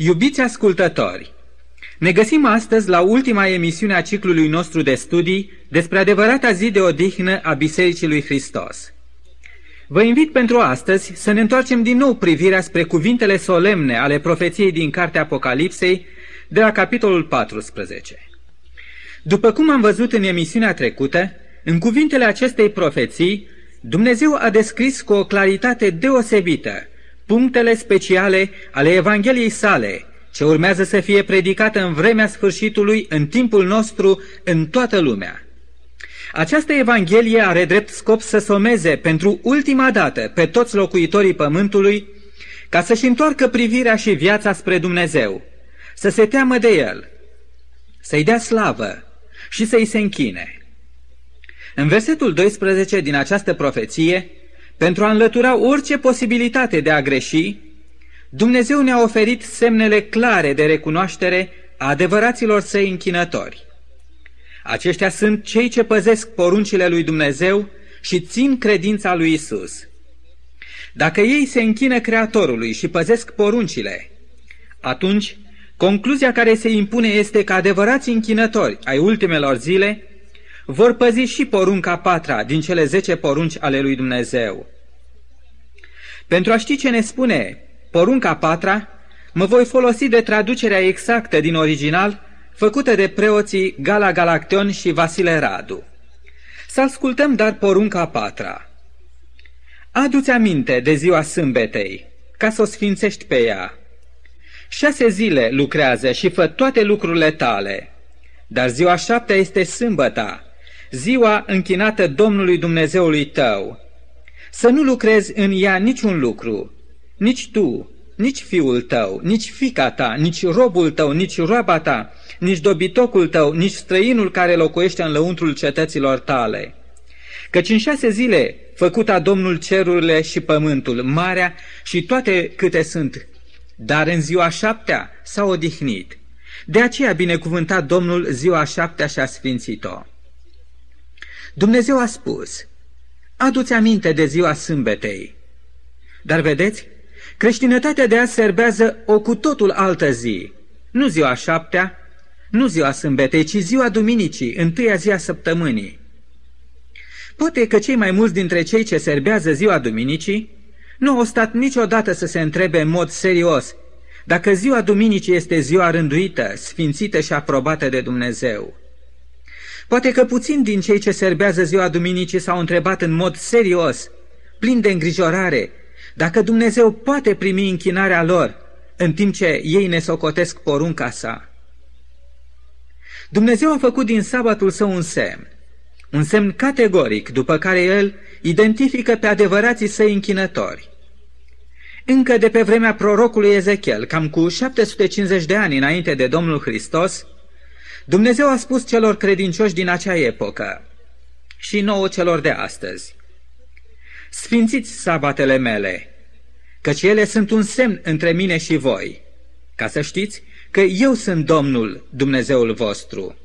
Iubiți ascultători, ne găsim astăzi la ultima emisiune a ciclului nostru de studii despre adevărata zi de odihnă a Bisericii lui Hristos. Vă invit pentru astăzi să ne întoarcem din nou privirea spre cuvintele solemne ale profeției din Cartea Apocalipsei de la capitolul 14. După cum am văzut în emisiunea trecută, în cuvintele acestei profeții, Dumnezeu a descris cu o claritate deosebită punctele speciale ale Evangheliei sale, ce urmează să fie predicată în vremea sfârșitului, în timpul nostru, în toată lumea. Această Evanghelie are drept scop să someze pentru ultima dată pe toți locuitorii pământului, ca să-și întoarcă privirea și viața spre Dumnezeu, să se teamă de El, să-i dea slavă și să-i se închine. În versetul 12 din această profeție, pentru a înlătura orice posibilitate de a greși, Dumnezeu ne-a oferit semnele clare de recunoaștere a adevăraților săi închinători. Aceștia sunt cei ce păzesc poruncile lui Dumnezeu și țin credința lui Isus. Dacă ei se închină Creatorului și păzesc poruncile, atunci concluzia care se impune este că adevărații închinători ai ultimelor zile vor păzi și porunca patra din cele zece porunci ale lui Dumnezeu. Pentru a ști ce ne spune porunca patra, mă voi folosi de traducerea exactă din original făcută de preoții Gala Galacteon și Vasile Radu. Să ascultăm dar porunca patra. Adu-ți aminte de ziua sâmbetei, ca să o sfințești pe ea. Șase zile lucrează și fă toate lucrurile tale, dar ziua șaptea este sâmbăta, ziua închinată Domnului Dumnezeului tău. Să nu lucrezi în ea niciun lucru, nici tu, nici fiul tău, nici fica ta, nici robul tău, nici roaba ta, nici dobitocul tău, nici străinul care locuiește în lăuntrul cetăților tale. Căci în șase zile făcuta Domnul cerurile și pământul, marea și toate câte sunt, dar în ziua șaptea s-a odihnit. De aceea binecuvântat Domnul ziua șaptea și a sfințit-o. Dumnezeu a spus, adu-ți aminte de ziua sâmbetei. Dar vedeți, creștinătatea de azi serbează o cu totul altă zi, nu ziua șaptea, nu ziua sâmbetei, ci ziua duminicii, întâia zi a săptămânii. Poate că cei mai mulți dintre cei ce serbează ziua duminicii nu au stat niciodată să se întrebe în mod serios dacă ziua duminicii este ziua rânduită, sfințită și aprobată de Dumnezeu. Poate că puțin din cei ce serbează ziua duminicii s-au întrebat în mod serios, plin de îngrijorare, dacă Dumnezeu poate primi închinarea lor, în timp ce ei ne socotesc porunca sa. Dumnezeu a făcut din sabatul său un semn, un semn categoric după care el identifică pe adevărații săi închinători. Încă de pe vremea prorocului Ezechiel, cam cu 750 de ani înainte de Domnul Hristos, Dumnezeu a spus celor credincioși din acea epocă și nouă celor de astăzi, Sfințiți sabatele mele, căci ele sunt un semn între mine și voi, ca să știți că eu sunt Domnul, Dumnezeul vostru.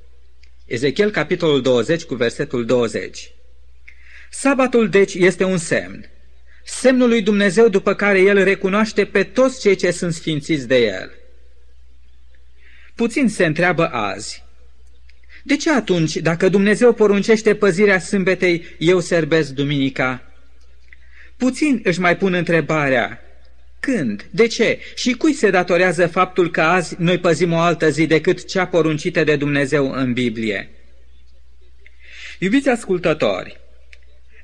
Ezechiel, capitolul 20, cu versetul 20. Sabatul, deci, este un semn. Semnul lui Dumnezeu după care El recunoaște pe toți cei ce sunt sfințiți de El. Puțin se întreabă azi. De ce atunci, dacă Dumnezeu poruncește păzirea sâmbetei, eu serbesc duminica? Puțin își mai pun întrebarea, când? De ce? Și cui se datorează faptul că azi noi păzim o altă zi decât cea poruncită de Dumnezeu în Biblie? Iubiți ascultători,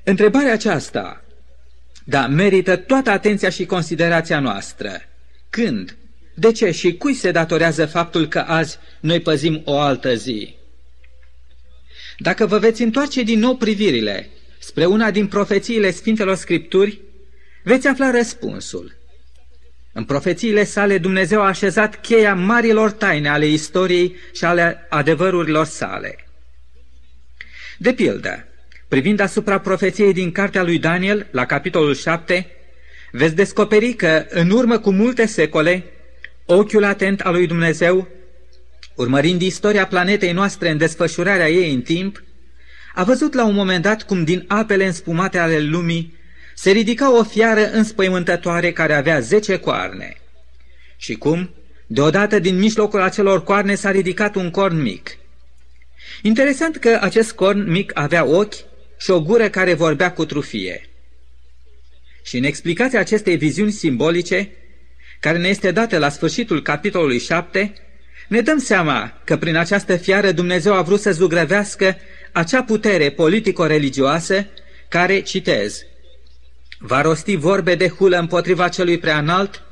întrebarea aceasta, da, merită toată atenția și considerația noastră. Când? De ce și cui se datorează faptul că azi noi păzim o altă zi? Dacă vă veți întoarce din nou privirile spre una din profețiile Sfintelor Scripturi, veți afla răspunsul. În profețiile sale Dumnezeu a așezat cheia marilor taine ale istoriei și ale adevărurilor sale. De pildă, privind asupra profeției din cartea lui Daniel, la capitolul 7, veți descoperi că, în urmă cu multe secole, ochiul atent al lui Dumnezeu, urmărind istoria planetei noastre în desfășurarea ei în timp, a văzut la un moment dat cum din apele înspumate ale lumii se ridica o fiară înspăimântătoare care avea zece coarne. Și cum, Deodată din mijlocul acelor coarne s-a ridicat un corn mic. Interesant că acest corn mic avea ochi și o gură care vorbea cu trufie. Și în explicația acestei viziuni simbolice, care ne este dată la sfârșitul capitolului 7, ne dăm seama că prin această fiară Dumnezeu a vrut să zugrăvească acea putere politico-religioasă care, citez, va rosti vorbe de hulă împotriva celui preanalt,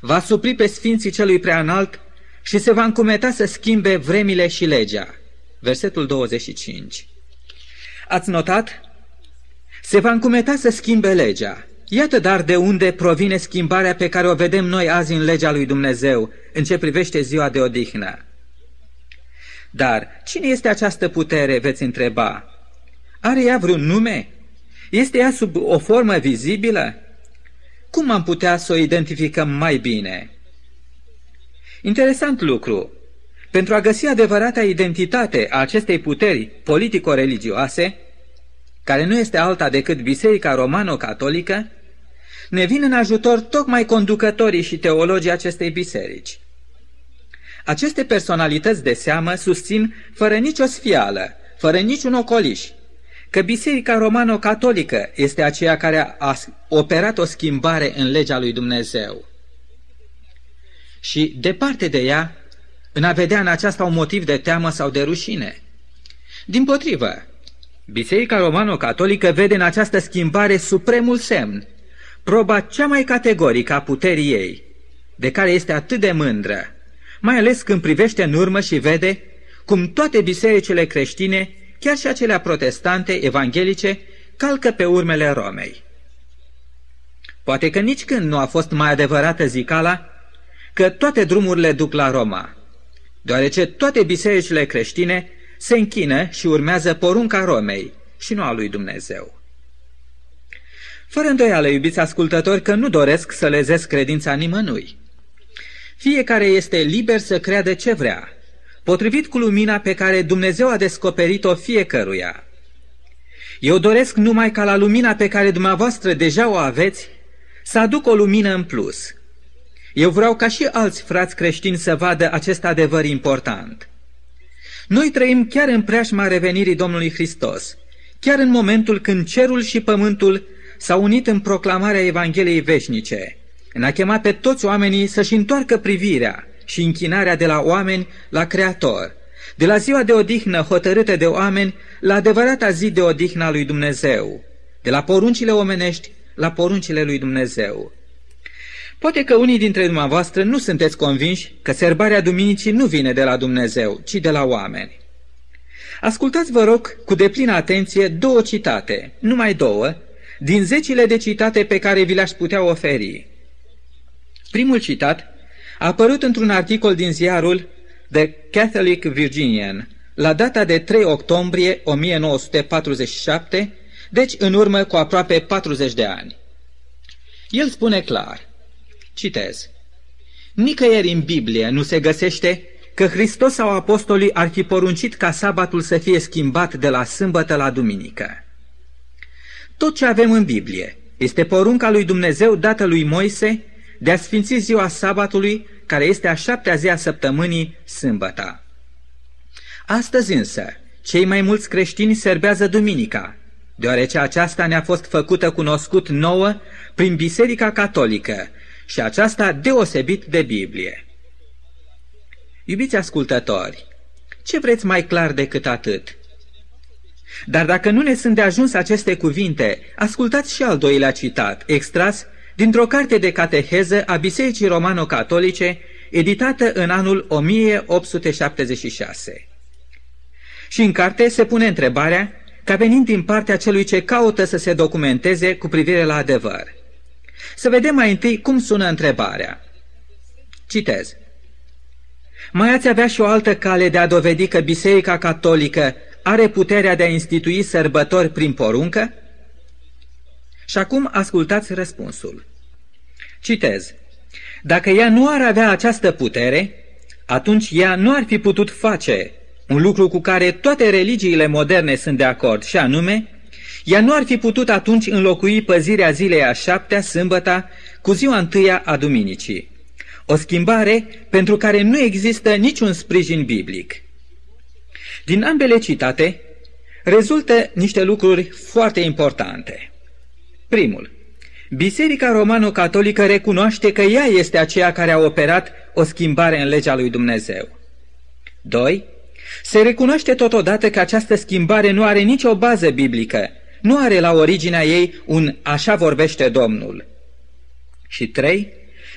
va supri pe sfinții celui preanalt și se va încumeta să schimbe vremile și legea. Versetul 25. Ați notat? Se va încumeta să schimbe legea. Iată dar de unde provine schimbarea pe care o vedem noi azi în legea lui Dumnezeu, în ce privește ziua de odihnă. Dar cine este această putere, veți întreba? Are ea vreun nume? Este ea sub o formă vizibilă? Cum am putea să o identificăm mai bine? Interesant lucru. Pentru a găsi adevărata identitate a acestei puteri politico-religioase, care nu este alta decât Biserica Romano-Catolică, ne vin în ajutor tocmai conducătorii și teologii acestei biserici. Aceste personalități de seamă susțin, fără nicio sfială, fără niciun ocoliș, că Biserica Romano-Catolică este aceea care a operat o schimbare în legea lui Dumnezeu. Și departe de ea, în a vedea în aceasta un motiv de teamă sau de rușine. Din potrivă, Biserica Romano-Catolică vede în această schimbare supremul semn, proba cea mai categorică a puterii ei, de care este atât de mândră, mai ales când privește în urmă și vede cum toate bisericile creștine, chiar și acelea protestante, evanghelice, calcă pe urmele Romei. Poate că nici când nu a fost mai adevărată zicala că toate drumurile duc la Roma, deoarece toate bisericile creștine se închină și urmează porunca Romei și nu a lui Dumnezeu. Fără îndoială, iubiți ascultători, că nu doresc să lezesc credința nimănui. Fiecare este liber să creadă ce vrea, potrivit cu lumina pe care Dumnezeu a descoperit-o fiecăruia. Eu doresc numai ca la lumina pe care dumneavoastră deja o aveți să aduc o lumină în plus. Eu vreau ca și alți frați creștini să vadă acest adevăr important. Noi trăim chiar în preajma revenirii Domnului Hristos, chiar în momentul când cerul și pământul s-au unit în proclamarea Evangheliei veșnice, în a chema pe toți oamenii să-și întoarcă privirea și închinarea de la oameni la Creator, de la ziua de odihnă hotărâtă de oameni la adevărata zi de odihnă a lui Dumnezeu, de la poruncile omenești la poruncile lui Dumnezeu. Poate că unii dintre dumneavoastră nu sunteți convinși că serbarea duminicii nu vine de la Dumnezeu, ci de la oameni. Ascultați, vă rog, cu deplină atenție două citate, numai două, din zecile de citate pe care vi le-aș putea oferi. Primul citat a apărut într-un articol din ziarul The Catholic Virginian, la data de 3 octombrie 1947, deci în urmă cu aproape 40 de ani. El spune clar, citez, Nicăieri în Biblie nu se găsește că Hristos sau apostolii ar fi poruncit ca sabatul să fie schimbat de la sâmbătă la duminică. Tot ce avem în Biblie este porunca lui Dumnezeu dată lui Moise de a sfinți ziua sabatului, care este a șaptea zi a săptămânii, sâmbăta. Astăzi însă, cei mai mulți creștini serbează duminica, deoarece aceasta ne-a fost făcută cunoscut nouă prin Biserica Catolică și aceasta deosebit de Biblie. Iubiți ascultători, ce vreți mai clar decât atât? Dar dacă nu ne sunt de ajuns aceste cuvinte, ascultați și al doilea citat, extras dintr-o carte de cateheză a Bisericii Romano-Catolice, editată în anul 1876. Și în carte se pune întrebarea, ca venind din partea celui ce caută să se documenteze cu privire la adevăr. Să vedem mai întâi cum sună întrebarea. Citez. Mai ați avea și o altă cale de a dovedi că Biserica Catolică are puterea de a institui sărbători prin poruncă? Și acum ascultați răspunsul. Citez. Dacă ea nu ar avea această putere, atunci ea nu ar fi putut face un lucru cu care toate religiile moderne sunt de acord, și anume, ea nu ar fi putut atunci înlocui păzirea zilei a șaptea, sâmbăta, cu ziua întâia a duminicii. O schimbare pentru care nu există niciun sprijin biblic. Din ambele citate rezultă niște lucruri foarte importante. Primul, Biserica Romano-Catolică recunoaște că ea este aceea care a operat o schimbare în legea lui Dumnezeu. 2. Se recunoaște totodată că această schimbare nu are nicio bază biblică, nu are la originea ei un așa vorbește Domnul. Și 3.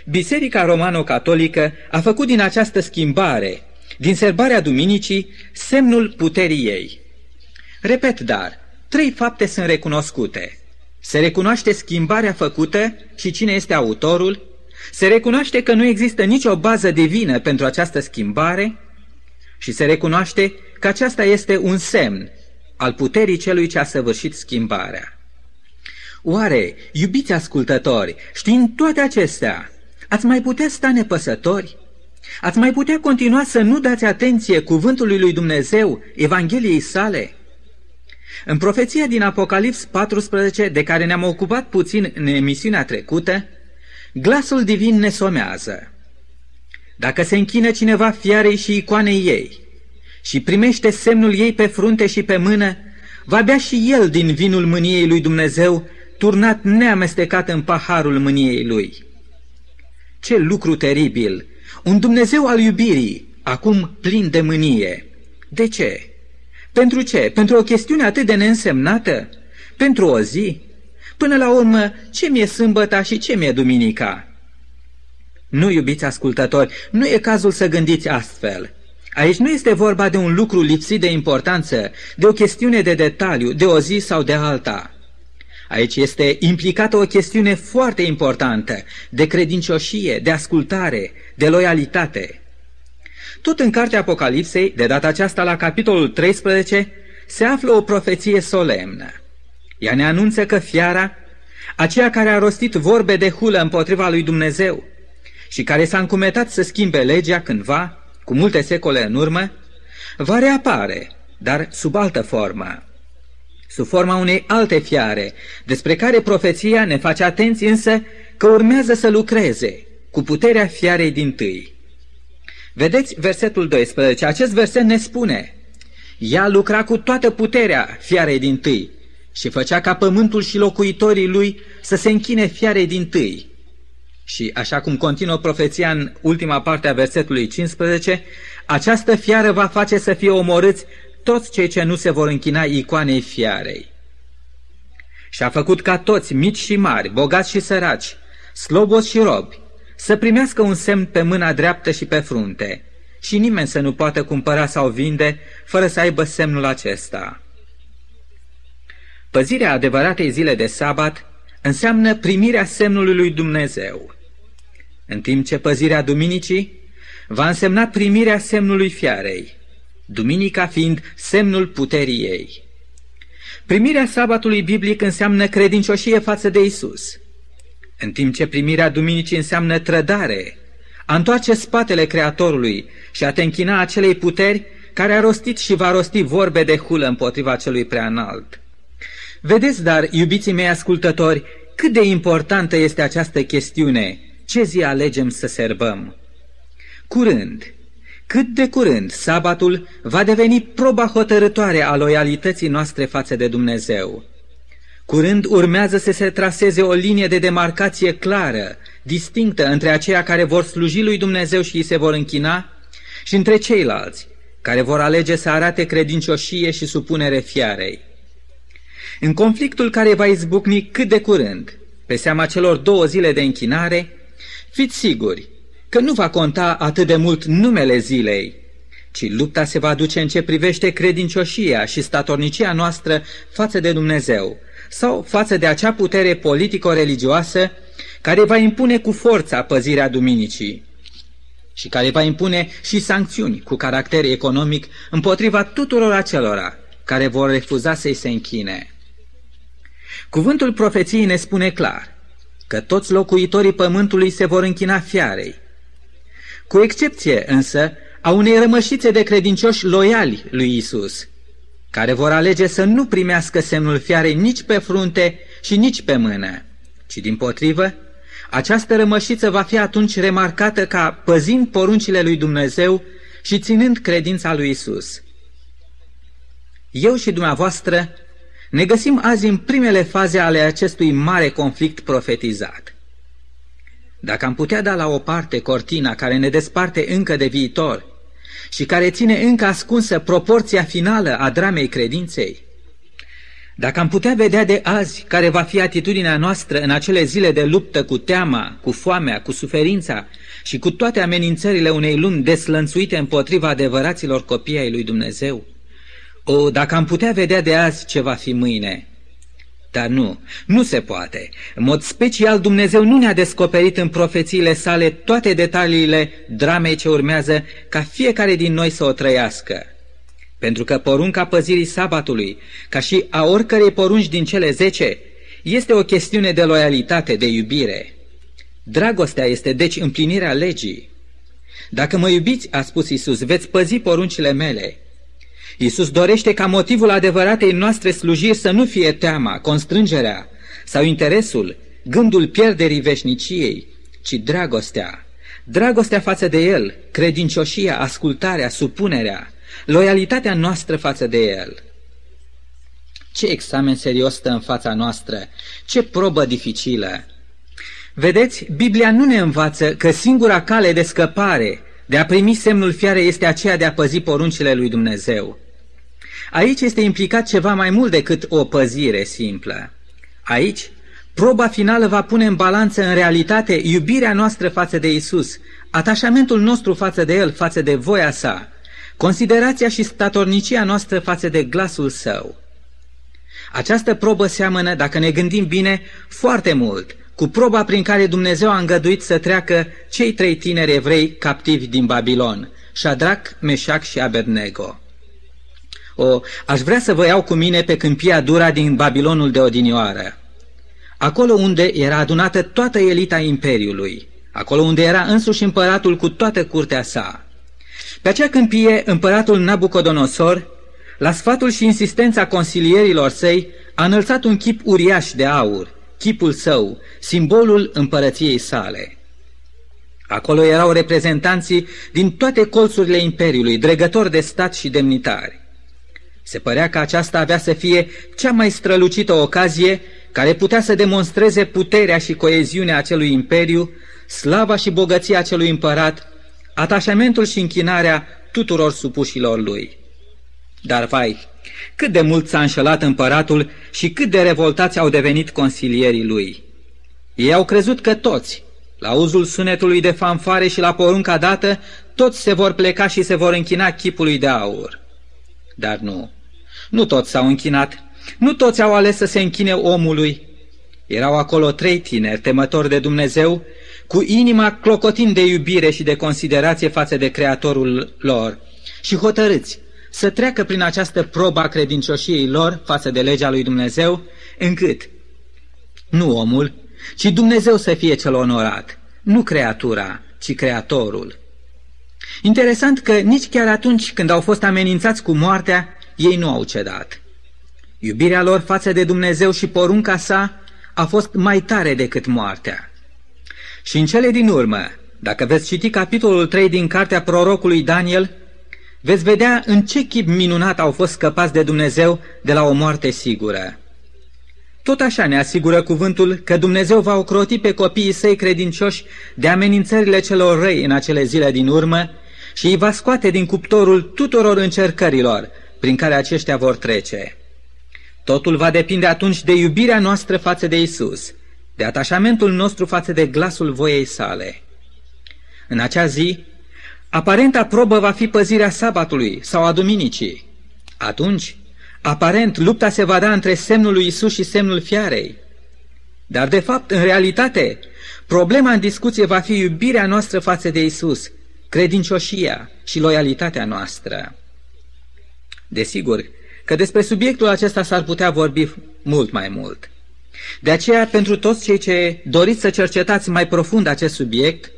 Biserica Romano-Catolică a făcut din această schimbare, din serbarea duminicii, semnul puterii ei. Repet dar, trei fapte sunt recunoscute. Se recunoaște schimbarea făcută și cine este autorul, se recunoaște că nu există nicio bază divină pentru această schimbare și se recunoaște că aceasta este un semn al puterii celui ce a săvârșit schimbarea. Oare, iubiți ascultători, știind toate acestea, ați mai putea sta nepăsători? Ați mai putea continua să nu dați atenție cuvântului lui Dumnezeu, Evangheliei sale? În profeția din Apocalips 14, de care ne-am ocupat puțin în emisiunea trecută, glasul divin ne somează. Dacă se închină cineva fiarei și icoanei ei și primește semnul ei pe frunte și pe mână, va bea și el din vinul mâniei lui Dumnezeu, turnat neamestecat în paharul mâniei lui. Ce lucru teribil! Un Dumnezeu al iubirii, acum plin de mânie. De ce? Pentru ce? Pentru o chestiune atât de neînsemnată? Pentru o zi? Până la urmă, ce mi-e sâmbăta și ce mi-e duminica? Nu, iubiți ascultători, nu e cazul să gândiți astfel. Aici nu este vorba de un lucru lipsit de importanță, de o chestiune de detaliu, de o zi sau de alta. Aici este implicată o chestiune foarte importantă, de credincioșie, de ascultare, de loialitate. Tot în cartea Apocalipsei, de data aceasta la capitolul 13, se află o profeție solemnă. Ea ne anunță că fiara, aceea care a rostit vorbe de hulă împotriva lui Dumnezeu și care s-a încumetat să schimbe legea cândva, cu multe secole în urmă, va reapare, dar sub altă formă. Sub forma unei alte fiare, despre care profeția ne face atenți însă că urmează să lucreze cu puterea fiarei din tâi. Vedeți versetul 12, acest verset ne spune, ea lucra cu toată puterea fiarei din tâi și făcea ca pământul și locuitorii lui să se închine fiarei din tâi. Și așa cum continuă profeția în ultima parte a versetului 15, această fiară va face să fie omorâți toți cei ce nu se vor închina icoanei fiarei. Și a făcut ca toți, mici și mari, bogați și săraci, slobozi și robi, să primească un semn pe mâna dreaptă și pe frunte, și nimeni să nu poată cumpăra sau vinde fără să aibă semnul acesta. Păzirea adevăratei zile de sabat înseamnă primirea semnului lui Dumnezeu, în timp ce păzirea duminicii va însemna primirea semnului fiarei, duminica fiind semnul puterii ei. Primirea sabatului biblic înseamnă credincioșie față de Isus, în timp ce primirea duminicii înseamnă trădare, a întoarce spatele Creatorului și a te închina acelei puteri care a rostit și va rosti vorbe de hulă împotriva celui prea înalt. Vedeți, dar, iubiții mei ascultători, cât de importantă este această chestiune, ce zi alegem să serbăm. Curând, cât de curând, sabatul va deveni proba hotărătoare a loialității noastre față de Dumnezeu. Curând urmează să se traseze o linie de demarcație clară, distinctă între aceia care vor sluji lui Dumnezeu și îi se vor închina și între ceilalți, care vor alege să arate credincioșie și supunere fiarei. În conflictul care va izbucni cât de curând, pe seama celor două zile de închinare, fiți siguri că nu va conta atât de mult numele zilei, ci lupta se va duce în ce privește credincioșia și statornicia noastră față de Dumnezeu sau față de acea putere politico-religioasă care va impune cu forța păzirea duminicii și care va impune și sancțiuni cu caracter economic împotriva tuturor acelora care vor refuza să-i se închine. Cuvântul profeției ne spune clar că toți locuitorii pământului se vor închina fiarei, cu excepție însă a unei rămășițe de credincioși loiali lui Isus, care vor alege să nu primească semnul fiarei nici pe frunte și nici pe mână, ci din potrivă Această rămășiță va fi atunci remarcată ca păzind poruncile lui Dumnezeu și ținând credința lui Isus. Eu și dumneavoastră ne găsim azi în primele faze ale acestui mare conflict profetizat. Dacă am putea da la o parte cortina care ne desparte încă de viitor și care ține încă ascunsă proporția finală a dramei credinței, dacă am putea vedea de azi care va fi atitudinea noastră în acele zile de luptă cu teama, cu foamea, cu suferința și cu toate amenințările unei lumi deslănțuite împotriva adevăraților copii ai lui Dumnezeu, o, dacă am putea vedea de azi ce va fi mâine, dar nu, nu se poate. În mod special Dumnezeu nu ne-a descoperit în profețiile sale toate detaliile dramei ce urmează ca fiecare din noi să o trăiască. Pentru că porunca păzirii sabatului, ca și a oricărei porunci din cele zece, este o chestiune de loialitate, de iubire. Dragostea este deci împlinirea legii. Dacă mă iubiți, a spus Isus, veți păzi poruncile mele. Isus dorește ca motivul adevăratei noastre slujiri să nu fie teama, constrângerea sau interesul, gândul pierderii veșniciei, ci dragostea. Dragostea față de El, credincioșia, ascultarea, supunerea, loialitatea noastră față de El. Ce examen serios stă în fața noastră, ce probă dificilă. Vedeți, Biblia nu ne învață că singura cale de scăpare, de a primi semnul fiare, este aceea de a păzi poruncile lui Dumnezeu. Aici este implicat ceva mai mult decât o păzire simplă. Aici, proba finală va pune în balanță în realitate iubirea noastră față de Isus, atașamentul nostru față de El, față de voia sa, considerația și statornicia noastră față de glasul Său. Această probă seamănă, dacă ne gândim bine, foarte mult cu proba prin care Dumnezeu a îngăduit să treacă cei trei tineri evrei captivi din Babilon, Shadrach, Meșac și Abednego. O, aș vrea să vă iau cu mine pe câmpia dura din Babilonul de odinioară. Acolo unde era adunată toată elita Imperiului, acolo unde era însuși împăratul cu toată curtea sa. Pe acea câmpie, împăratul Nabucodonosor, la sfatul și insistența consilierilor săi, a înălțat un chip uriaș de aur, chipul său, simbolul împărăției sale. Acolo erau reprezentanții din toate colțurile Imperiului, dregători de stat și demnitari. Se părea că aceasta avea să fie cea mai strălucită ocazie care putea să demonstreze puterea și coeziunea acelui imperiu, slava și bogăția acelui împărat, atașamentul și închinarea tuturor supușilor lui. Dar vai, cât de mult s-a înșelat împăratul și cât de revoltați au devenit consilierii lui. Ei au crezut că toți, la uzul sunetului de fanfare și la porunca dată, toți se vor pleca și se vor închina chipului de aur. Dar nu, nu toți s-au închinat, nu toți au ales să se închine omului. Erau acolo trei tineri, temători de Dumnezeu, cu inima clocotind de iubire și de considerație față de Creatorul lor și hotărâți să treacă prin această probă a credincioșiei lor față de legea lui Dumnezeu, încât nu omul, ci Dumnezeu să fie cel onorat, nu creatura, ci Creatorul. Interesant că nici chiar atunci când au fost amenințați cu moartea, ei nu au cedat. Iubirea lor față de Dumnezeu și porunca sa a fost mai tare decât moartea. Și în cele din urmă, dacă veți citi capitolul 3 din cartea prorocului Daniel, veți vedea în ce chip minunat au fost scăpați de Dumnezeu de la o moarte sigură. Tot așa ne asigură cuvântul că Dumnezeu va ocroti pe copiii săi credincioși de amenințările celor răi în acele zile din urmă și îi va scoate din cuptorul tuturor încercărilor prin care aceștia vor trece. Totul va depinde atunci de iubirea noastră față de Isus, de atașamentul nostru față de glasul voiei sale. În acea zi, aparenta probă va fi păzirea sabatului sau a duminicii. Atunci, aparent, lupta se va da între semnul lui Isus și semnul fiarei. Dar, de fapt, în realitate, problema în discuție va fi iubirea noastră față de Isus, credincioșia și loialitatea noastră. Desigur că despre subiectul acesta s-ar putea vorbi mult mai mult. De aceea, pentru toți cei ce doriți să cercetați mai profund acest subiect,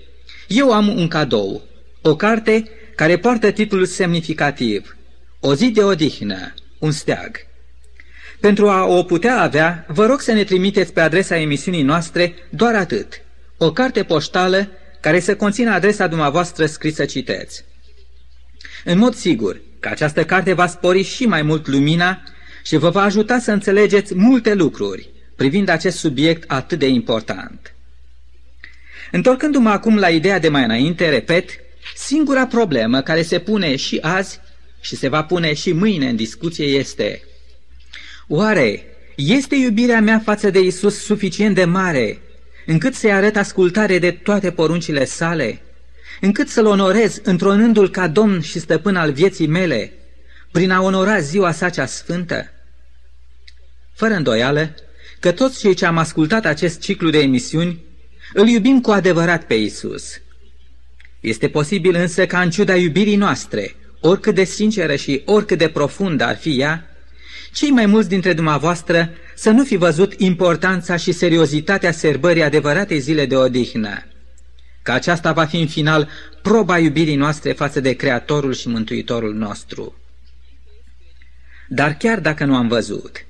eu am un cadou, o carte care poartă titlul semnificativ, O zi de odihnă, un steag. Pentru a o putea avea, vă rog să ne trimiteți pe adresa emisiunii noastre doar atât, o carte poștală care să conțină adresa dumneavoastră scrisă citeți. În mod sigur că această carte va spori și mai mult lumina și vă va ajuta să înțelegeți multe lucruri privind acest subiect atât de important. Întorcându-mă acum la ideea de mai înainte, repet, singura problemă care se pune și azi și se va pune și mâine în discuție este Oare este iubirea mea față de Isus suficient de mare încât să-i arăt ascultare de toate poruncile sale, încât să-L onorez întronându-L ca Domn și Stăpân al vieții mele, prin a onora ziua sa cea sfântă? Fără îndoială că toți cei ce am ascultat acest ciclu de emisiuni îl iubim cu adevărat pe Isus. Este posibil însă ca în ciuda iubirii noastre, oricât de sinceră și oricât de profundă ar fi ea, cei mai mulți dintre dumneavoastră să nu fi văzut importanța și seriozitatea serbării adevăratei zile de odihnă, că aceasta va fi în final proba iubirii noastre față de Creatorul și Mântuitorul nostru. Dar chiar dacă nu am văzut,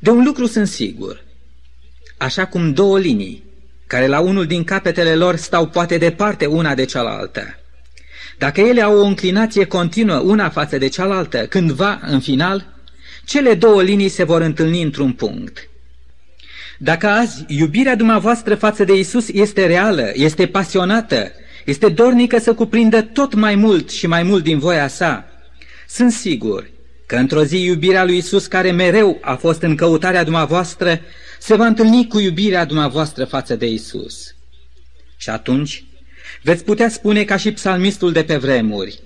de un lucru sunt sigur, așa cum două linii, care la unul din capetele lor stau poate departe una de cealaltă, dacă ele au o înclinație continuă una față de cealaltă, cândva, în final, cele două linii se vor întâlni într-un punct. Dacă azi iubirea dumneavoastră față de Isus este reală, este pasionată, este dornică să cuprindă tot mai mult și mai mult din voia sa, sunt sigur că într-o zi iubirea lui Isus, care mereu a fost în căutarea dumneavoastră, se va întâlni cu iubirea dumneavoastră față de Isus. Și atunci veți putea spune ca și psalmistul de pe vremuri,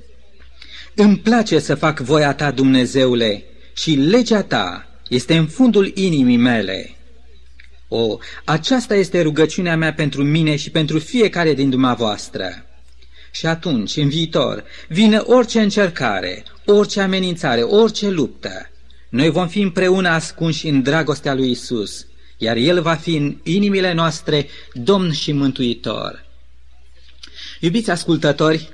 Îmi place să fac voia ta, Dumnezeule, și legea ta este în fundul inimii mele. O, aceasta este rugăciunea mea pentru mine și pentru fiecare din dumneavoastră. Și atunci, în viitor, vine orice încercare, orice amenințare, orice luptă. Noi vom fi împreună ascunși în dragostea lui Isus, iar El va fi în inimile noastre Domn și Mântuitor. Iubiți ascultători,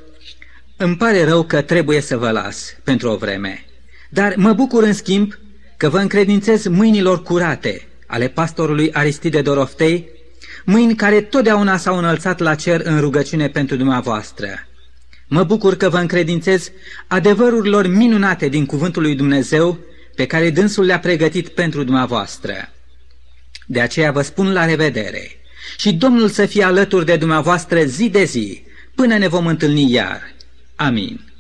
îmi pare rău că trebuie să vă las pentru o vreme. Dar mă bucur în schimb că vă încredințez mâinilor curate ale pastorului Aristide Doroftei, mâini care totdeauna s-au înălțat la cer în rugăciune pentru dumneavoastră. Mă bucur că vă încredințez adevărurilor minunate din cuvântul lui Dumnezeu pe care dânsul le-a pregătit pentru dumneavoastră. De aceea vă spun la revedere și Domnul să fie alături de dumneavoastră zi de zi, până ne vom întâlni iar. Amin.